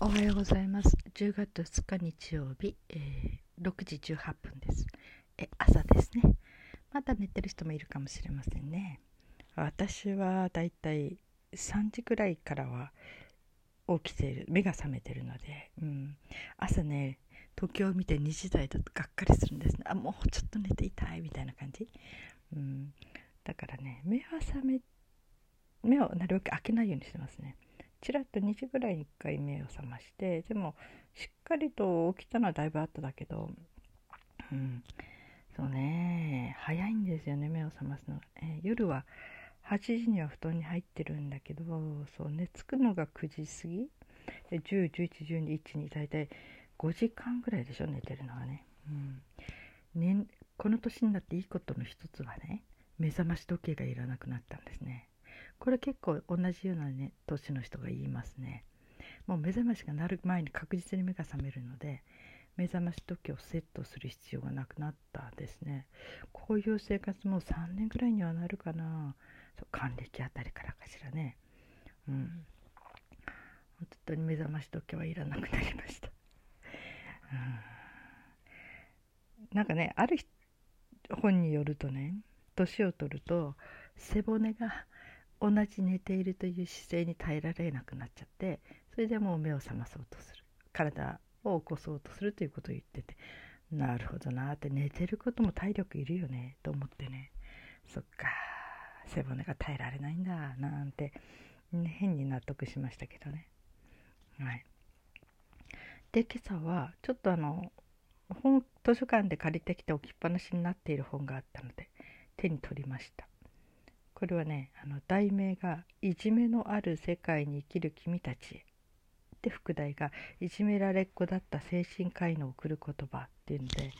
おはようございます。10月2日日曜日、えー、6時18分です。え朝ですね。まだ寝てる人もいるかもしれませんね。私はだいたい3時くらいからは起きている。目が覚めてるので、うん、朝ね東京を見て2時台だとがっかりするんですね。あもうちょっと寝ていたい。みたいな感じ、うん、だからね目は覚め目をなるべく開けないようにしてますね。ちらっと2時ぐらいに1回目を覚ましてでもしっかりと起きたのはだいぶ後だけどうん。そうね。早いんですよね目を覚ますのが、えー、夜は8時には布団に入ってるんだけどそう寝つくのが9時過ぎ。で10、11、12、1に大体5時間ぐらいでしょ寝てるのはね,、うん。ねこの年になっていいことの一つはね目覚まし時計がいらなくなったんですね。これ結構同じようなね年の人が言いますね。もう目覚ましが鳴る前に確実に目が覚めるので目覚まし時計をセットする必要がなくなったですね。こういう生活も3年ぐらいにはなるかな。そう還暦あたりからかしらね。うん。本当に目覚まし時計はいらなくなりました、うん、なんかねある本によるとね年を取ると背骨が同じ寝ているという姿勢に耐えられなくなっちゃってそれでもう目を覚まそうとする。体を起こそうとするということを言っててなるほどなって寝てることも体力いるよねと思ってね。そっか背骨が耐えられないんだなんて、ね、変に納得しましたけどね。はい。で今朝はちょっとあの本図書館で借りてきて置きっぱなしになっている本があったので手に取りました。これはねあの題名が「いじめのある世界に生きる君たち。へ」で副題が「いじめられっ子だった精神科医の送る言葉」っていうので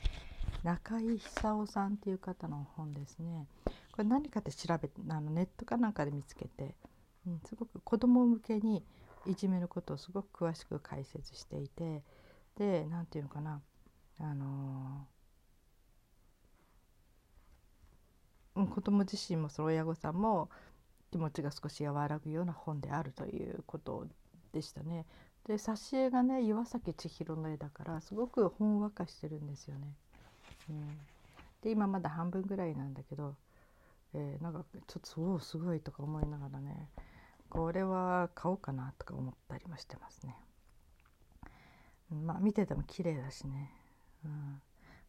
中井久夫さんっていう方の本ですね。これ何かって調べてあのネットかなんかで見つけて、うん、すごく子供向けにいじめのことをすごく詳しく解説していてで何て言うのかなあの子供自身もその親御さんも気持ちが少し和らぐような本であるということでしたね。で挿絵がね岩崎千尋の絵だからすごくほんわかしてるんですよね。うん、で今まだ半分ぐらいなんだけど、えー、なんかちょっとおおすごいとか思いながらねこれは買おうかなとか思ったりもしてますね。まあ見てても綺麗だしね。うん、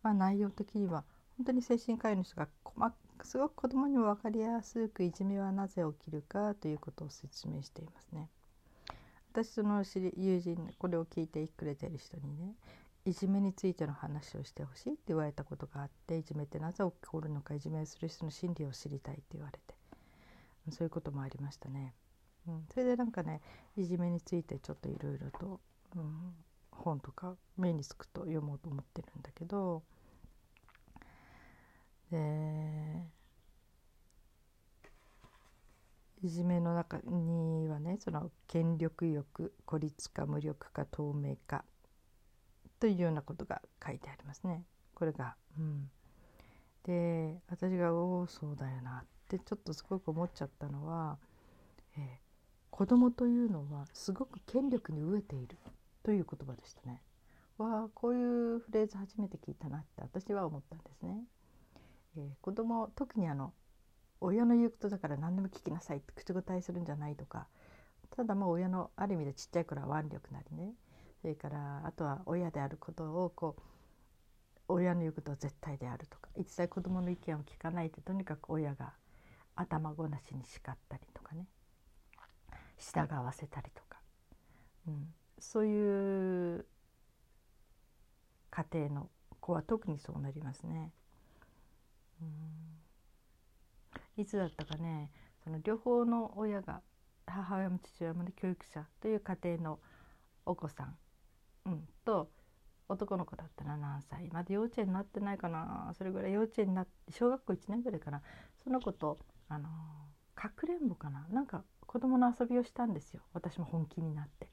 まあ内容的には本当に精神科医の人が細すごく子供にも分かりやすくいじめはなぜ起きるかということを説明していますね。私その友人これを聞いてくれてる人にねいじめについての話をしてほしいって言われたことがあっていじめってなぜ起こるのかいじめをする人の心理を知りたいって言われてそういうこともありましたね。うん、それでなんかねいじめについてちょっといろいろと、うん、本とか目につくと読もうと思ってるんだけどでいじめの中にはねその権力欲孤立化無力化透明化というようなことが書いてありますね。これが、うん、で私が「おおそうだよな」ってちょっとすごく思っちゃったのは、えー、子供というのはすごく権力に飢えているという言葉でしたね。わあこういうフレーズ初めて聞いたなって私は思ったんですね。えー、子供特にあの親の言うことだから何でも聞きなさいって口答えするんじゃないとかただもう親のある意味でちっちゃい頃は腕力なりね。それからあとは親であることをこう親の言うことは絶対であるとか一切子どもの意見を聞かないでとにかく親が頭ごなしに叱ったりとかね。従わせたりとか、うん、そういう家庭の子は特にそうなりますね。いつだったかねその両方の親が母親も父親も、ね、教育者という家庭のお子さん、うん、と男の子だったら何歳まだ幼稚園になってないかな。それぐらい幼稚園になって小学校1年ぐらいかな。その子とあのかくれんぼかな。なんか子供の遊びをしたんですよ。私も本気になって、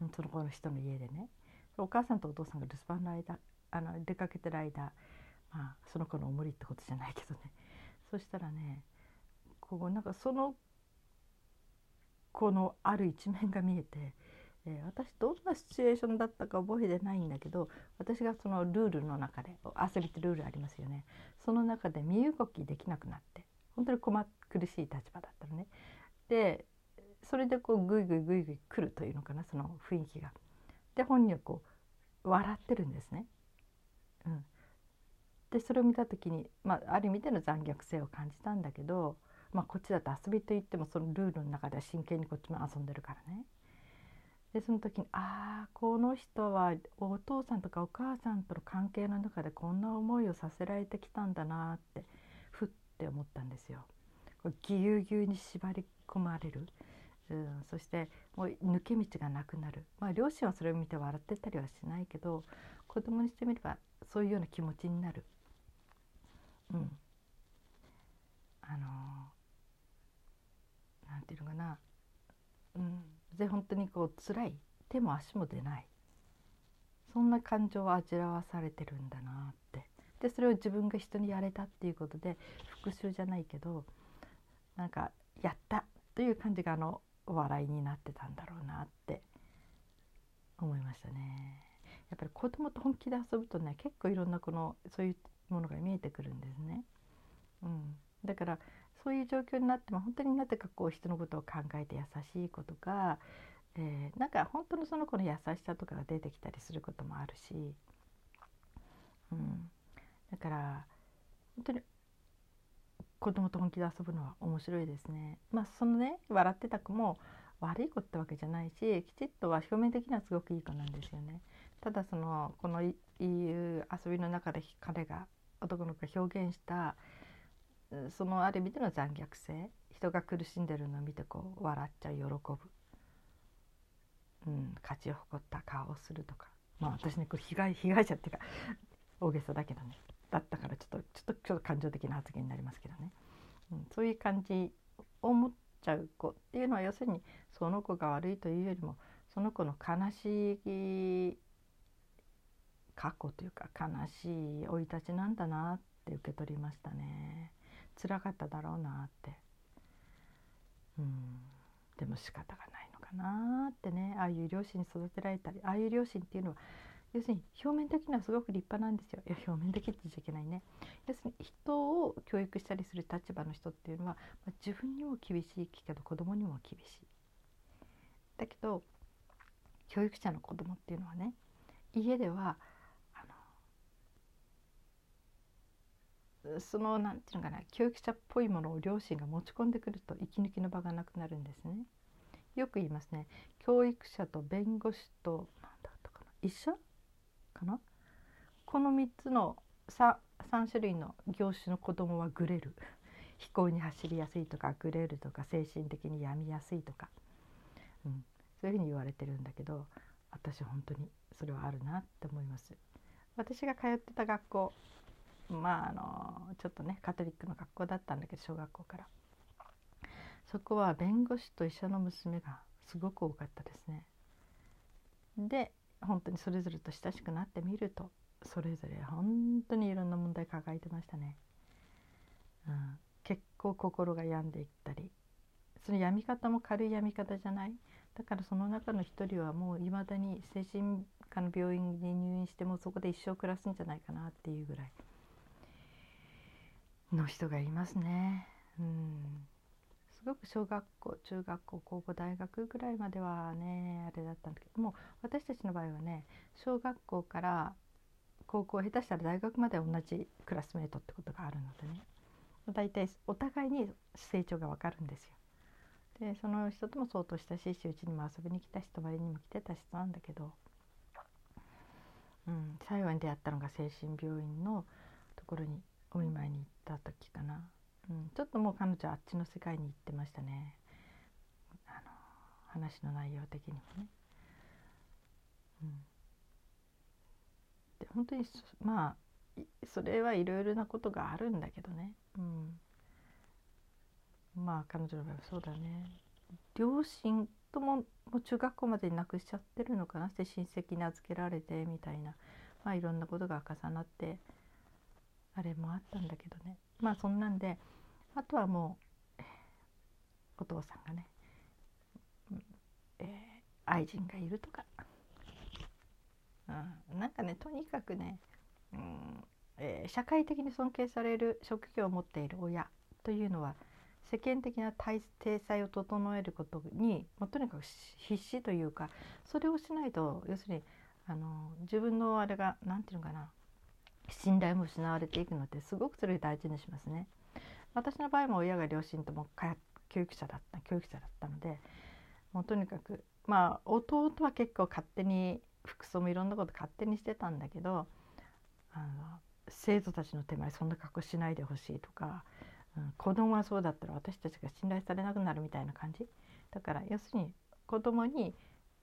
うん、その子の人の家でね。お母さんとお父さんが留守番の間あの出かけてる間まあその子のおもりってことじゃないけどね そしたらねこうなんかその子のある一面が見えてえー、私どんなシチュエーションだったか覚えてないんだけど私がそのルールの中で遊びってルールありますよねその中で身動きできなくなって本当に困苦しい立場だったのね。でそれでこうグイグイグイグイ来るというのかなその雰囲気が。で本人はこう笑ってるんですね。うん、でそれを見た時に、まあ、ある意味での残虐性を感じたんだけど、まあ、こっちだと遊びといってもそのルールの中では真剣にこっちも遊んでるからね。でその時にああこの人はお父さんとかお母さんとの関係の中でこんな思いをさせられてきたんだなってふって思ったんですよ。ぎゅうぎゅうに縛り込まれる、うん、そしてもう抜け道がなくなる、まあ、両親はそれを見て笑ってたりはしないけど子供にしてみればそういうような気持ちになる。うん、あのー、なんていうのかな、うん、で本当にこう辛い。手も足も出ない。そんな感情を味わわされてるんだなって。でそれを自分が人にやれたっていうことで復讐じゃないけどなんかやったという感じがあの笑いになってたんだろうなって。思いましたね。やっぱり子供と本気で遊ぶとね結構いろんなこのそういうものが見えてくるんですね。うん、だからそういう状況になっても本当になぜかこう人のことを考えて優しい子とか、えー、なんか本当のその子の優しさとかが出てきたりすることもあるし、うん、だから本当に子供と本気で遊ぶのは面白いですね。まあそのね笑ってた子も悪い子ってわけじゃないしきちっとは表面的にはすごくいい子なんですよね。ただそのこのいう遊びの中で彼が男の子が表現したそのある意味での残虐性人が苦しんでるのを見てこう笑っちゃう喜ぶ、うん、勝ち誇った顔をするとかまあ私ねこれ被害被害者っていうか大げさだけどねだったからちょっとちょっとちょっと感情的な発言になりますけどね、うん、そういう感じを持っちゃう子っていうのは要するにその子が悪いというよりもその子の悲しい過去というか悲しい生い立ちなんだなって受け取りましたね。辛かっただろうなって。うん。でも仕方がないのかなってね。ああいう両親に育てられたりああいう両親っていうのは要するに表面的にはすごく立派なんですよ。いや表面的って言っちゃいけないね。要するに人を教育したりする立場の人っていうのは、まあ、自分にも厳しいけど子供にも厳しい。だけど教育者の子供っていうのはね家ではその何て言うのかな教育者っぽいものを両親が持ち込んでくると息抜きの場がなくなるんですね。よく言いますね。教育者と弁護士と何だったかな医者かな？この3つの 3, 3種類の業種の子供はグレる。飛行に走りやすいとかグレるとか精神的に病みやすいとか、うん、そういうふうに言われてるんだけど私本当にそれはあるなって思います。私が通ってた学校まああのちょっとねカトリックの学校だったんだけど小学校からそこは弁護士と医者の娘がすごく多かったですね。で本当にそれぞれと親しくなってみるとそれぞれ本当にいろんな問題抱えてましたね。うん、結構心が病んでいったりその病み方も軽い病み方じゃないだからその中の一人はもういまだに精神科の病院に入院してもそこで一生暮らすんじゃないかなっていうぐらいの人がいますね。うんすごく小学校中学校高校大学ぐらいまではねあれだったんだけども私たちの場合はね小学校から高校下手したら大学まで同じクラスメートってことがあるのでね大体お互いに成長がわかるんですよ。でその人とも相当親しいしうちにも遊びに来たし泊まりにも来てた人なんだけど、うん、最後に出会ったのが精神病院のところにお見舞いに行った時かな、うん、ちょっともう彼女あっちの世界に行ってましたね。あの話の内容的にもね。うん、で本当にまあそれはいろいろなことがあるんだけどね、うん、まあ彼女の場合はそうだね。両親とももう中学校までに亡くしちゃってるのかなって親戚に預けられてみたいな。まあいろんなことが重なって。あれもあったんだけどね。まあそんなんであとはもうお父さんがね、えー、愛人がいるとか、うん、なんかねとにかくね、うんえー、社会的に尊敬される職業を持っている親というのは世間的な体裁を整えることにもうとにかく必死というかそれをしないと要するにあの自分のあれが何て言うのかな信頼も失われていくのですごくそれ大事にしますね。私の場合も親が両親とも教育者だった教育者だったのでもうとにかくまあ弟は結構勝手に服装もいろんなこと勝手にしてたんだけどあの生徒たちの手前そんな格好しないでほしいとかうん、子供はそうだったら私たちが信頼されなくなるみたいな感じだから要するに子供に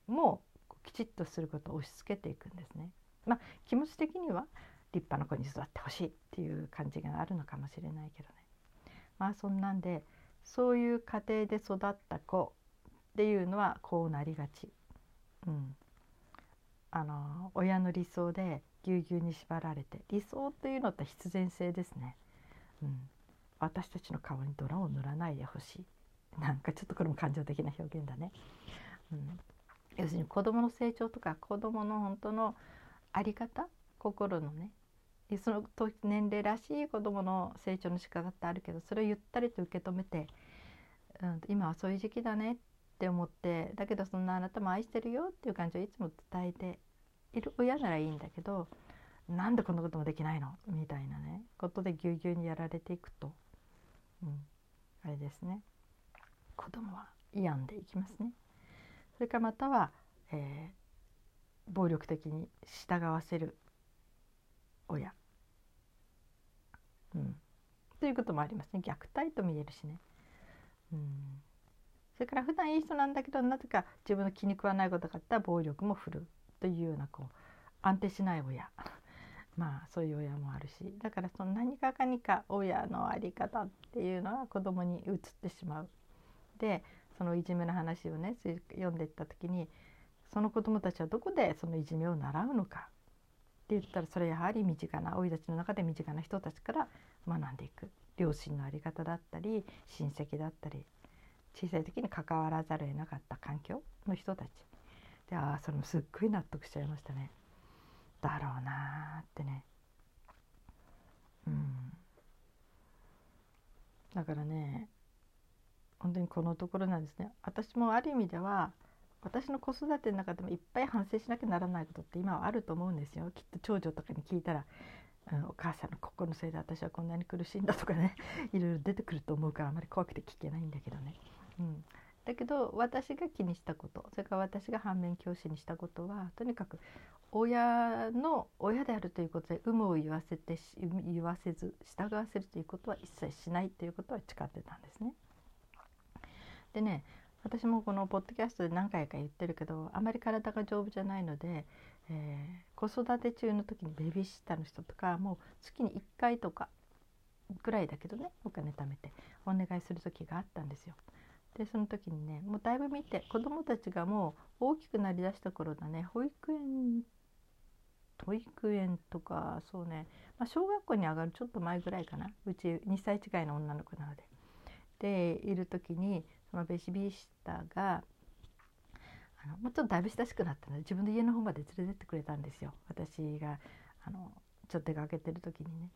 もきちっとすることを押し付けていくんですね。まあ、気持ち的には立派な子に育ってほしいっていう感じがあるのかもしれないけどね。まあそんなんでそういう家庭で育った子っていうのはこうなりがち。うん、あの親の理想でぎゅうぎゅうに縛られて理想っていうのって必然性ですね。うん私たちの顔に泥を塗らないでほしいなんかちょっとこれも感情的な表現だね、うん、要するに子どもの成長とか子どもの本当の在り方心のねその年齢らしい子どもの成長の仕方ってあるけどそれをゆったりと受け止めて、うん、今はそういう時期だねって思ってだけどそんなあなたも愛してるよっていう感じをいつも伝えている親ならいいんだけどなんでこんなこともできないの？みたいなねことでぎゅうぎゅうにやられていくと。うん、あれですね。子供は病んでいきますね。それからまたは、えー、暴力的に従わせる親、うん、ということもありますね。虐待と見えるしね。うん。それから普段いい人なんだけどなぜか自分の気に食わないことがあったら暴力も振るというようなこう安定しない親。まあそういう親もあるし。だからその何かかにか親の在り方っていうのは子供に移ってしまう。でそのいじめの話をね読んでいった時にその子供たちはどこでそのいじめを習うのか。言ったらそれやはり身近な生い立ちの中で身近な人たちから学んでいく。両親の在り方だったり親戚だったり小さい時に関わらざるを得なかった環境の人たち。でああそれもすっごい納得しちゃいましたね。だろうなってね。うん。だからね本当にこのところなんですね。私もある意味では私の子育ての中でもいっぱい反省しなきゃならないことって今はあると思うんですよ。きっと長女とかに聞いたら、うん、お母さんのここのせいで私はこんなに苦しいんだとかね。いろいろ出てくると思うからあまり怖くて聞けないんだけどね、うん、だけど私が気にしたことそれから私が反面教師にしたことはとにかく親の親であるということで有無を言わせて言わせず従わせるということは一切しないということは誓ってたんですね。でね私もこのポッドキャストで何回か言ってるけどあまり体が丈夫じゃないので、えー、子育て中の時にベビーシッターの人とかもう月に1回とかぐらいだけどねお金貯めてお願いする時があったんですよ。でその時にねもうだいぶ見て子どもたちがもう大きくなりだした頃だね保育園保育園とかそうね、まあ、小学校に上がるちょっと前ぐらいかなうち2歳違いの女の子なので。でいる時にそのベビーシッタがあのもうちょっとだいぶ親しくなったので自分の家の方まで連れてってくれたんですよ私があのちょっと出かけてる時にね。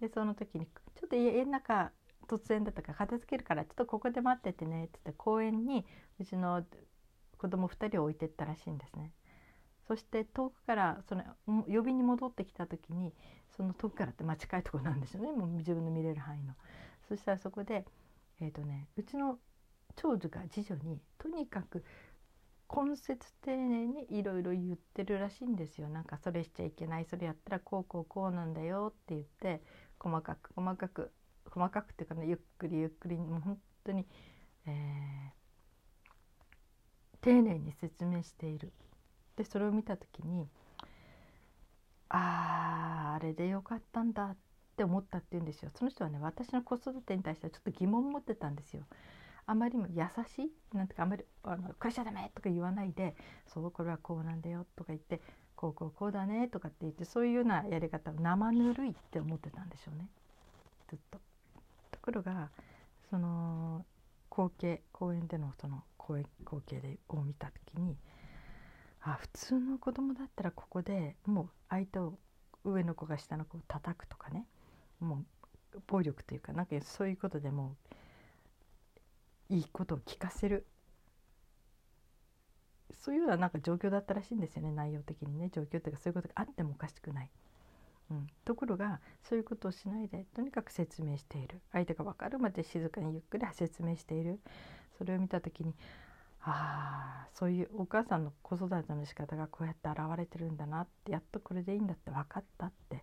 でその時にちょっと家の中突然だったから片付けるからちょっとここで待っててねって言って公園にうちの子供2人を置いてったらしいんですね。そして遠くからその呼びに戻ってきた時にその遠くからってまあ近いとこなんですよねもう自分の見れる範囲の。そしたらそこで、えーとね、うちの長女が次女にとにかく根節丁寧にいろいろ言ってるらしいんですよ。なんかそれしちゃいけない。それやったらこうこうこうなんだよって言って細かく細かく細かくっていうかねゆっくりゆっくりもう本当に、えー、丁寧に説明している。でそれを見た時にあああれでよかったんだって思ったって言うんですよ。その人はね私の子育てに対してはちょっと疑問持ってたんですよ。あまりも優しいなんてかあんまりあの「これしちゃダメ!」とか言わないで「そうこれはこうなんだよ」とか言って「こうこうこうだね」とかって言ってそういうようなやり方を生ぬるいって思ってたんでしょうねずっと。ところがその光景公園でのその光景でを見た時に「あ普通の子供だったらここでもう相手を上の子が下の子を叩くとかねもう暴力というかなんかそういうことでもういいことを聞かせる。そういうようななんか状況だったらしいんですよね。内容的にね。状況というかそういうことがあってもおかしくない。うん、ところがそういうことをしないでとにかく説明している。相手が分かるまで静かにゆっくり説明している。それを見た時にああそういうお母さんの子育ての仕方がこうやって現れてるんだなってやっとこれでいいんだって分かったって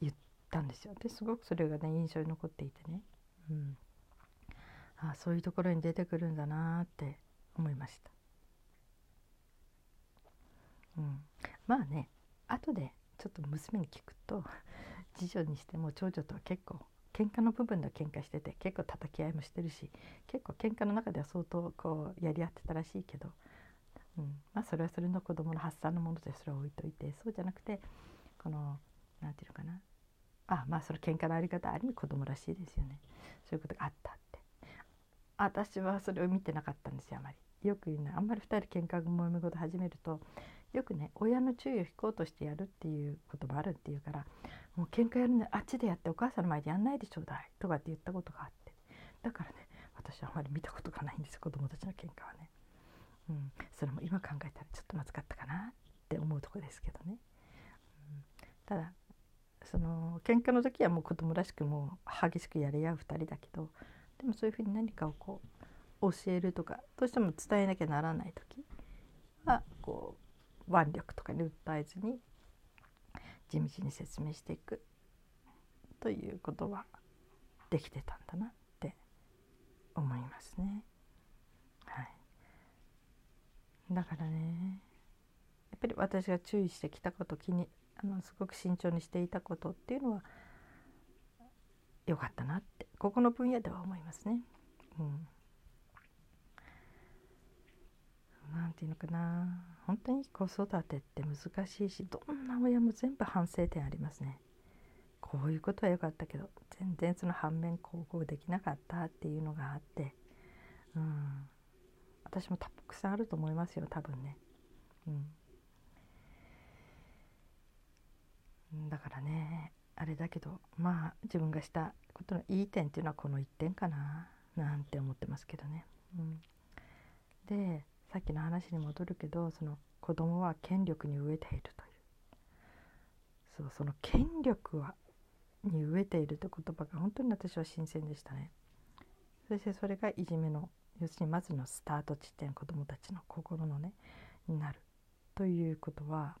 言ったんですよ。ですごくそれがね印象に残っていてね、うん、あそういうところに出てくるんだなって思いました。うん、まあね後でちょっと娘に聞くと次女にしても長女とは結構喧嘩の部分では喧嘩してて結構叩き合いもしてるし結構喧嘩の中では相当こうやり合ってたらしいけど、うん、まあそれはそれの子供の発散のものでそれは置いといてそうじゃなくてこの何て言うのかな。あまあそれ喧嘩のあり方ある意味子供らしいですよね。そういうことがあった。私はそれを見てなかったんですよあまりよく言うのあんまり2人喧嘩もめ事始めるとよくね親の注意を引こうとしてやるっていうこともあるっていうからもう喧嘩やるねあっちでやってお母さんの前でやんないでちょうだいとかって言ったことがあってだからね私はあまり見たことがないんです子供たちの喧嘩はね。うん、それも今考えたらちょっとまずかったかなって思うとこですけどね。うん、ただその喧嘩の時はもう子供らしくもう激しくやり合う2人だけどでもそういうふうに何かをこう教えるとかどうしても伝えなきゃならない時はこう腕力とかに訴えずに地道に説明していくということはできてたんだなって思いますね。はい、だからねやっぱり私が注意してきたこと気にあのすごく慎重にしていたことっていうのは良かったなってここの分野では思いますね。うん何て言うのかな本当に子育てって難しいしどんな親も全部反省点ありますね。こういうことは良かったけど全然その反面高校できなかったっていうのがあって、うん、私もたくさんあると思いますよ多分ね。うん、だからねれだけどまあ自分がしたことのいい点っていうのはこの1点かななんて思ってますけどね。うん、でさっきの話に戻るけどその子供は権力に飢えているという。そうその権力はに飢えているという言葉が本当に私は新鮮でしたね。そしてそれがいじめの要するにまずのスタート地点子供たちの心のねになるということは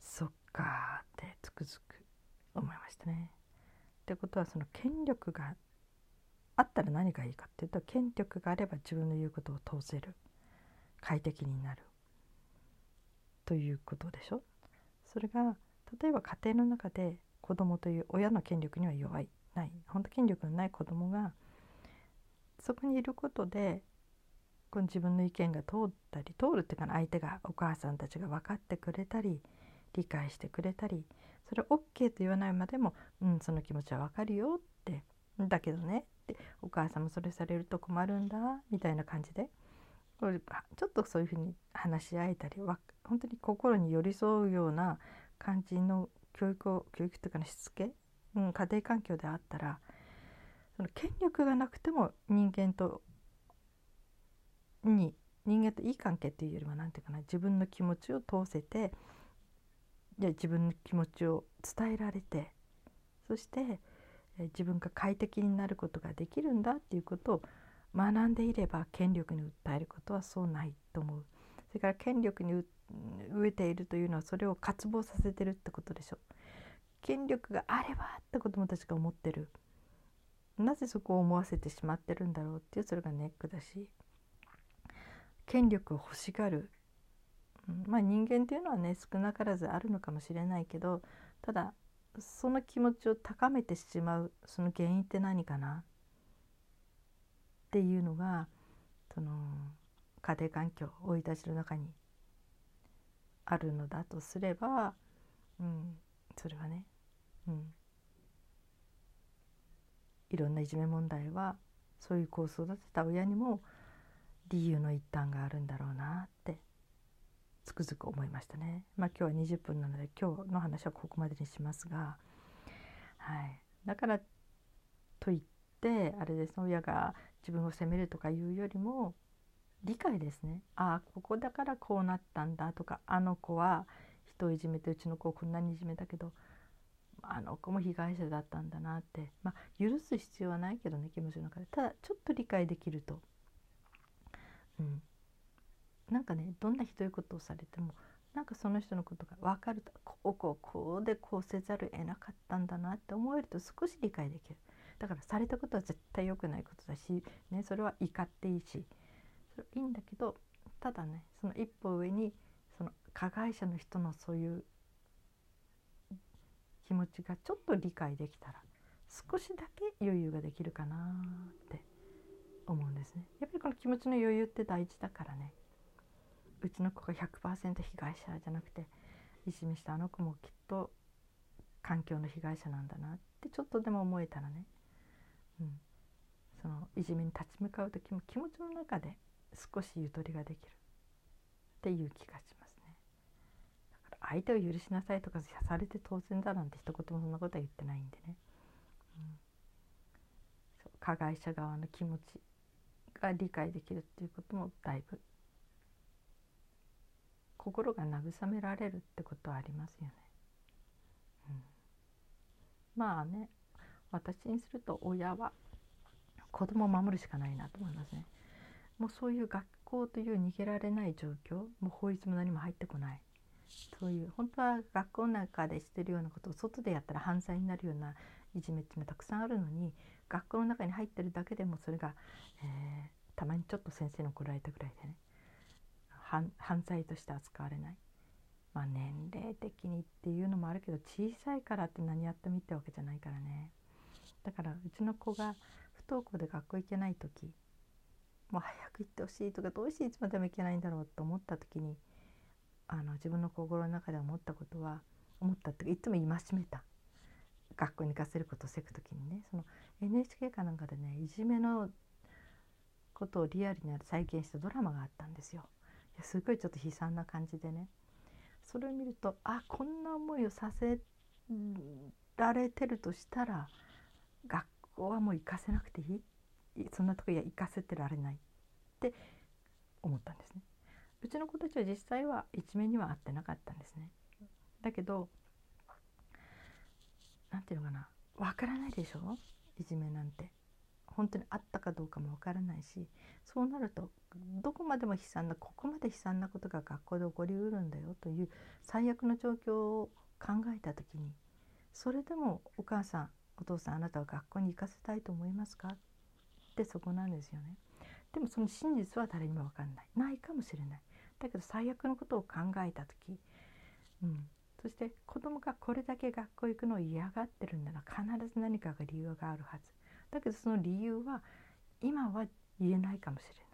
そっかってつくづく思いましたね。ってことはその権力があったら何がいいかっていうと権力があれば自分の言うことを通せる。快適になる。ということでしょ？それが例えば家庭の中で子供という親の権力には弱い。ない。本当権力のない子供がそこにいることでこの自分の意見が通ったり通るっていうか相手がお母さんたちが分かってくれたり理解してくれたりそれ OK と言わないまでも「うんその気持ちは分かるよ」ってだけどねってお母さんもそれされると困るんだみたいな感じでちょっとそういうふうに話し合えたり本当に心に寄り添うような感じの教育を教育というか、ね、しつけ、うん、家庭環境であったらその権力がなくても人間とに人間といい関係っていうよりは何て言うかな自分の気持ちを通せてで自分の気持ちを伝えられてそして自分が快適になることができるんだっていうことを学んでいれば権力に訴えることはそうないと思う。それから権力に飢えているというのはそれを渇望させてるってことでしょ。権力があればって子どもたちが思ってる。なぜそこを思わせてしまってるんだろうっていうそれがネックだし権力を欲しがる、まあ人間っていうのはね少なからずあるのかもしれないけどただその気持ちを高めてしまうその原因って何かな？っていうのがその家庭環境生い立ちの中にあるのだとすれば、うん、それはね、うん、いろんないじめ問題はそういう子を育てた親にも理由の一端があるんだろうなってつくづく思いましたね。まあ今日は20分なので今日の話はここまでにしますが、はい、だからといってあれです親が自分を責めるとかいうよりも理解ですね。ああここだからこうなったんだとかあの子は人をいじめてうちの子をこんなにいじめたけどあの子も被害者だったんだなってまあ許す必要はないけどね気持ちの中で。ただちょっと理解できると、うん、なんかねどんなひどいことをされてもなんかその人のことが分かるとこうこうこうでこうせざるを得なかったんだなって思えると少し理解できる。だからされたことは絶対良くないことだし、ね、それは怒っていいしそれいいんだけどただねその一歩上にその加害者の人のそういう気持ちがちょっと理解できたら少しだけ余裕ができるかなって思うんですね。やっぱりこの気持ちの余裕って大事だからね。うちの子が100%被害者じゃなくていじめしたあの子もきっと環境の被害者なんだなってちょっとでも思えたらね、うん、そのいじめに立ち向かう時も気持ちの中で少しゆとりができるっていう気がしますね。だから相手を許しなさいとかされて当然だなんて一言もそんなことは言ってないんでね。うん、加害者側の気持ちが理解できるっていうこともだいぶ心が慰められるってことはありますよね。うん、まあね私にすると親は子供を守るしかないなと思いますね。もうそういう学校という逃げられない状況もう法律も何も入ってこないそういう本当は学校の中でしてるようなことを外でやったら犯罪になるようないじめっていうのはたくさんあるのに学校の中に入ってるだけでもそれが、えー、たまにちょっと先生に怒られたぐらいでね犯罪として扱われない。まあ、年齢的にっていうのもあるけど小さいからって何やってもいいってわけじゃないからねだからうちの子が不登校で学校行けない時もう早く行ってほしいとかどうしていつまでも行けないんだろうと思った時にあの自分の心の中で思ったことは思ったっていつも戒めた学校に行かせることをせく時にねその NHK かなんかでねいじめのことをリアルに再現したドラマがあったんですよ。すごいちょっと悲惨な感じでねそれを見るとあこんな思いをさせられてるとしたら学校はもう行かせなくていいそんなとこいや行かせてられないって思ったんですね。うちの子たちは実際は一面には会ってなかったんですね。だけど何て言うのかなわからないでしょ？いじめなんて。本当にあったかどうかもわからないしそうなるとどこまでも悲惨なここまで悲惨なことが学校で起こりうるんだよという最悪の状況を考えた時にそれでもお母さんお父さんあなたは学校に行かせたいと思いますか？ってそこなんですよね。でもその真実は誰にも分かんない。ないかもしれない。だけど最悪のことを考えた時、うん、そして子供がこれだけ学校行くのを嫌がってるんなら必ず何かが理由があるはず。だけどその理由は今は言えないかもしれない。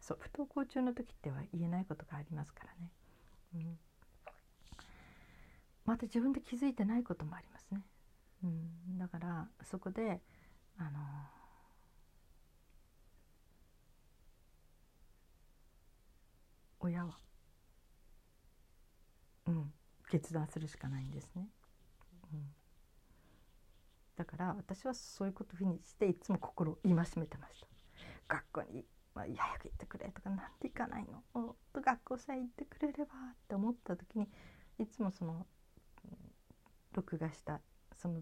そう不登校中の時っては言えないことがありますからね、うん、また自分で気づいてないこともありますね、うん、だからそこであの親はうん決断するしかないんですね。だから私はそういうことをふうにしていつも心を戒めてました。学校に、まあ、早く行ってくれとかなんで行かないの。と学校さえ行ってくれればって思った時にいつもその録画したその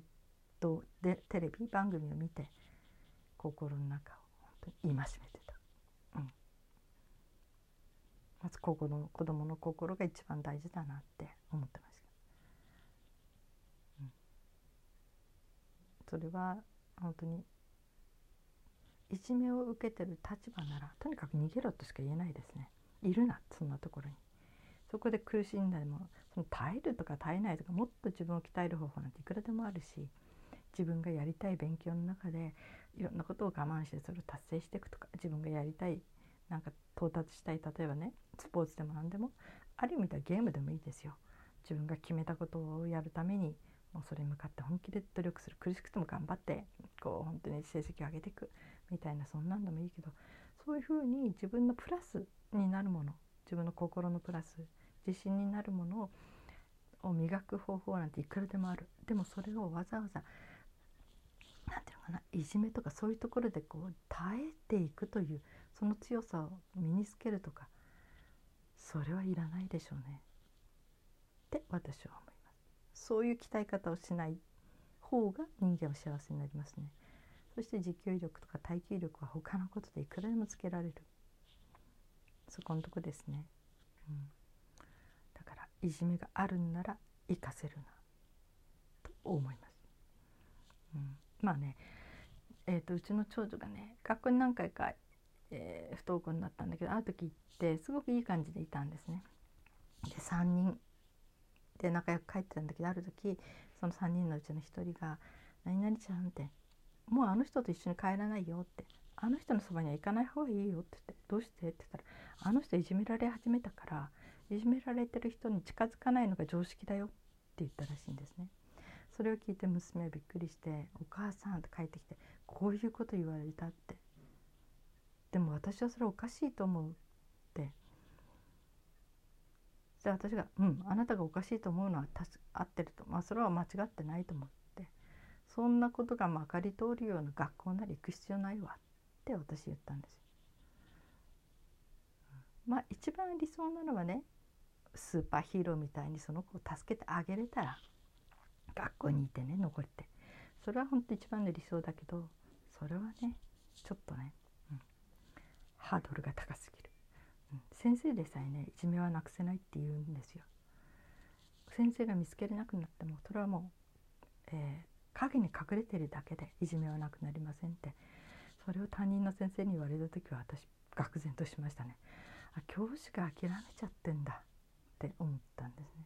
でテレビ番組を見て心の中を本当に戒めてた、うん、まず子供子供の心が一番大事だなって思ってました。それは本当にいじめを受けてる立場ならとにかく逃げろとしか言えないですね。いるなそんなところに。そこで苦しんだりもその耐えるとか耐えないとかもっと自分を鍛える方法なんていくらでもあるし自分がやりたい勉強の中でいろんなことを我慢してそれを達成していくとか自分がやりたいなんか到達したい例えばねスポーツでも何でもある意味ではゲームでもいいですよ。自分が決めたことをやるためにもうそれに向かって本気で努力する苦しくても頑張ってこう本当に成績を上げていくみたいなそんなんでもいいけどそういうふうに自分のプラスになるもの自分の心のプラス自信になるものを磨く方法なんていくらでもある。でもそれをわざわざ何て言うのかないじめとかそういうところでこう耐えていくというその強さを身につけるとかそれはいらないでしょうね。って私は思いますそういう鍛え方をしない方が人間は幸せになりますね。そして持久力とか耐久力は他のことでいくらでもつけられる。そこのとこですね、うん、だからいじめがあるんなら生かせるな。と思います、うん、まあねえーと、うちの長女がね学校に何回か、えー、不登校になったんだけどある時行ってすごくいい感じでいたんですね。で3人で仲良く帰ってたんだけどある時その3人のうちの1人が「何々ちゃん」って「もうあの人と一緒に帰らないよ」って「あの人のそばには行かない方がいいよ」って言って「どうして?」って言ったら「あの人いじめられ始めたからいじめられてる人に近づかないのが常識だよ」って言ったらしいんですね。それを聞いて娘はびっくりして「お母さん」って帰ってきて「こういうこと言われた」って「でも私はそれおかしいと思う」ってで私が「うんあなたがおかしいと思うのは合ってると。まあそれは間違ってないと思って。そんなことがまかり通るような学校なら行く必要ないわ」って私言ったんですよ。まあ一番理想なのはねスーパーヒーローみたいにその子を助けてあげれたら学校にいてね残って。それは本当一番の理想だけどそれはねちょっとね、うん、ハードルが高すぎる、先生でさえねいじめはなくせないって言うんですよ。先生が見つけれなくなってもそれはもう、えー、影に隠れてるだけでいじめはなくなりませんって。それを担任の先生に言われた時は私愕然としましたね。あ教師が諦めちゃってんだ。って思ったんですね。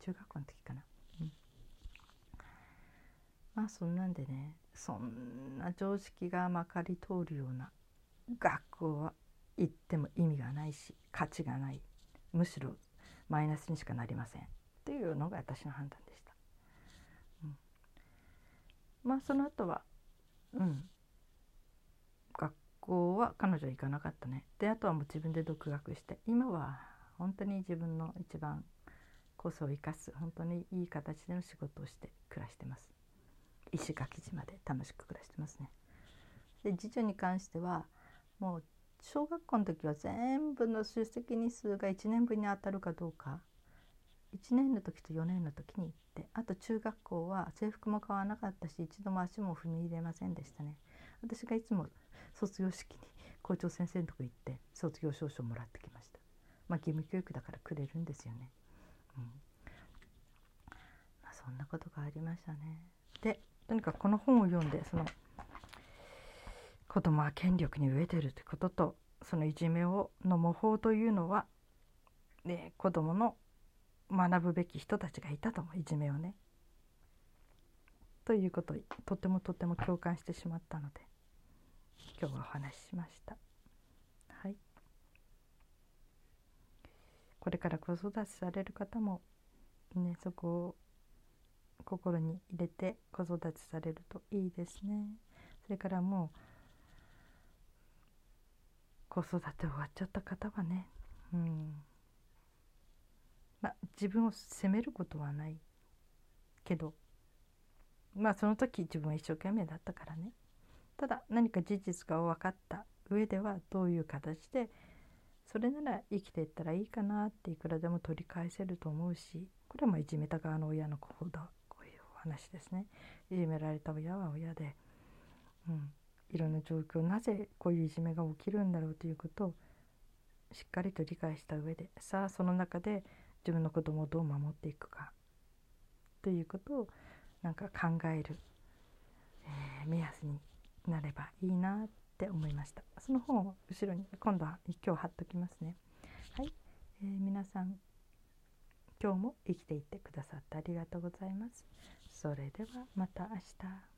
中学校の時かな。うん。まあそんなんでねそんな常識がまかり通るような学校は行っても意味がないし価値がないむしろマイナスにしかなりませんというのが私の判断でした。うん、まあその後はうん学校は彼女行かなかったねであとはもう自分で独学して今は本当に自分の一番個性を生かす本当にいい形での仕事をして暮らしてます。石垣島で楽しく暮らしてますね。で次女に関してはもう小学校の時は全部の出席日数が1年分に当たるかどうか。1年の時と4年の時に行ってあと中学校は制服も買わなかったし一度も足も踏み入れませんでしたね。私がいつも卒業式に校長先生のとこ行って卒業証書をもらってきました。まあ義務教育だからくれるんですよね。うん。まあそんなことがありましたね。でとにかくこの本を読んでその子供は権力に飢えてるってこととそのいじめをの模倣というのは、ね、子供の学ぶべき人たちがいたともいじめをね。ということとてもとても共感してしまったので今日はお話ししました。はい。これから子育てされる方もねそこを心に入れて子育てされるといいですねそれからもう子育て終わっちゃった方はね。うん。まあ自分を責めることはないけど。まあその時自分は一生懸命だったからね。ただ何か事実が分かった上ではどういう形でそれなら生きていったらいいかなっていくらでも取り返せると思うしこれはまあいじめた側の親の方だ話ですね。いじめられた親は親で、うん、いろんな状況なぜこういういじめが起きるんだろうということをしっかりと理解した上でさあその中で自分の子供をどう守っていくかということをなんか考える、えー、目安になればいいなって思いましたその本を後ろに今度は今日貼っときますねはい、えー、皆さん今日も生きていってくださってありがとうございます。それではまた明日。